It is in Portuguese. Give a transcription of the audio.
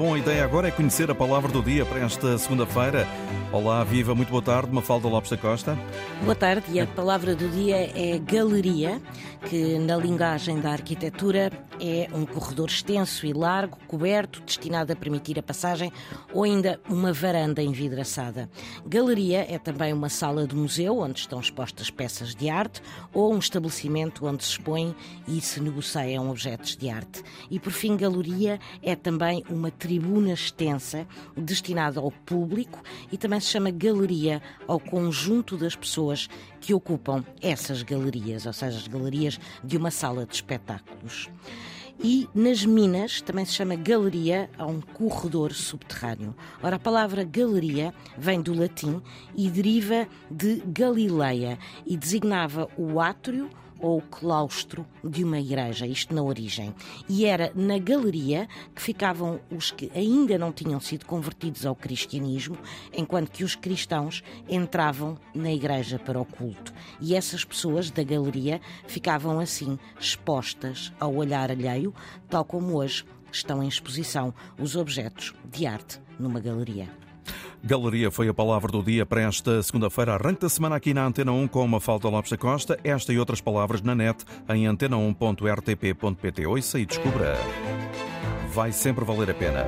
Bom, a ideia agora é conhecer a palavra do dia para esta segunda-feira. Olá, viva, muito boa tarde, Mafalda Lopes da Costa. Boa tarde, e a palavra do dia é galeria, que na linguagem da arquitetura é um corredor extenso e largo, coberto, destinado a permitir a passagem ou ainda uma varanda envidraçada. Galeria é também uma sala de museu onde estão expostas peças de arte ou um estabelecimento onde se expõem e se negociam objetos de arte. E por fim, galeria é também uma tribuna extensa destinada ao público e também se chama galeria ao conjunto das pessoas que ocupam essas galerias, ou seja, as galerias de uma sala de espetáculos. E nas Minas também se chama galeria a um corredor subterrâneo. Ora, a palavra galeria vem do latim e deriva de Galileia e designava o átrio ou claustro de uma igreja, isto na origem. E era na galeria que ficavam os que ainda não tinham sido convertidos ao cristianismo, enquanto que os cristãos entravam na igreja para o culto. E essas pessoas da galeria ficavam assim expostas ao olhar alheio, tal como hoje estão em exposição os objetos de arte numa galeria. Galeria foi a palavra do dia para esta segunda-feira. Arranque da semana aqui na Antena 1 com uma falta Lopes da Costa. Esta e outras palavras na net em antena1.rtp.pt. Ouça e descubra. Vai sempre valer a pena.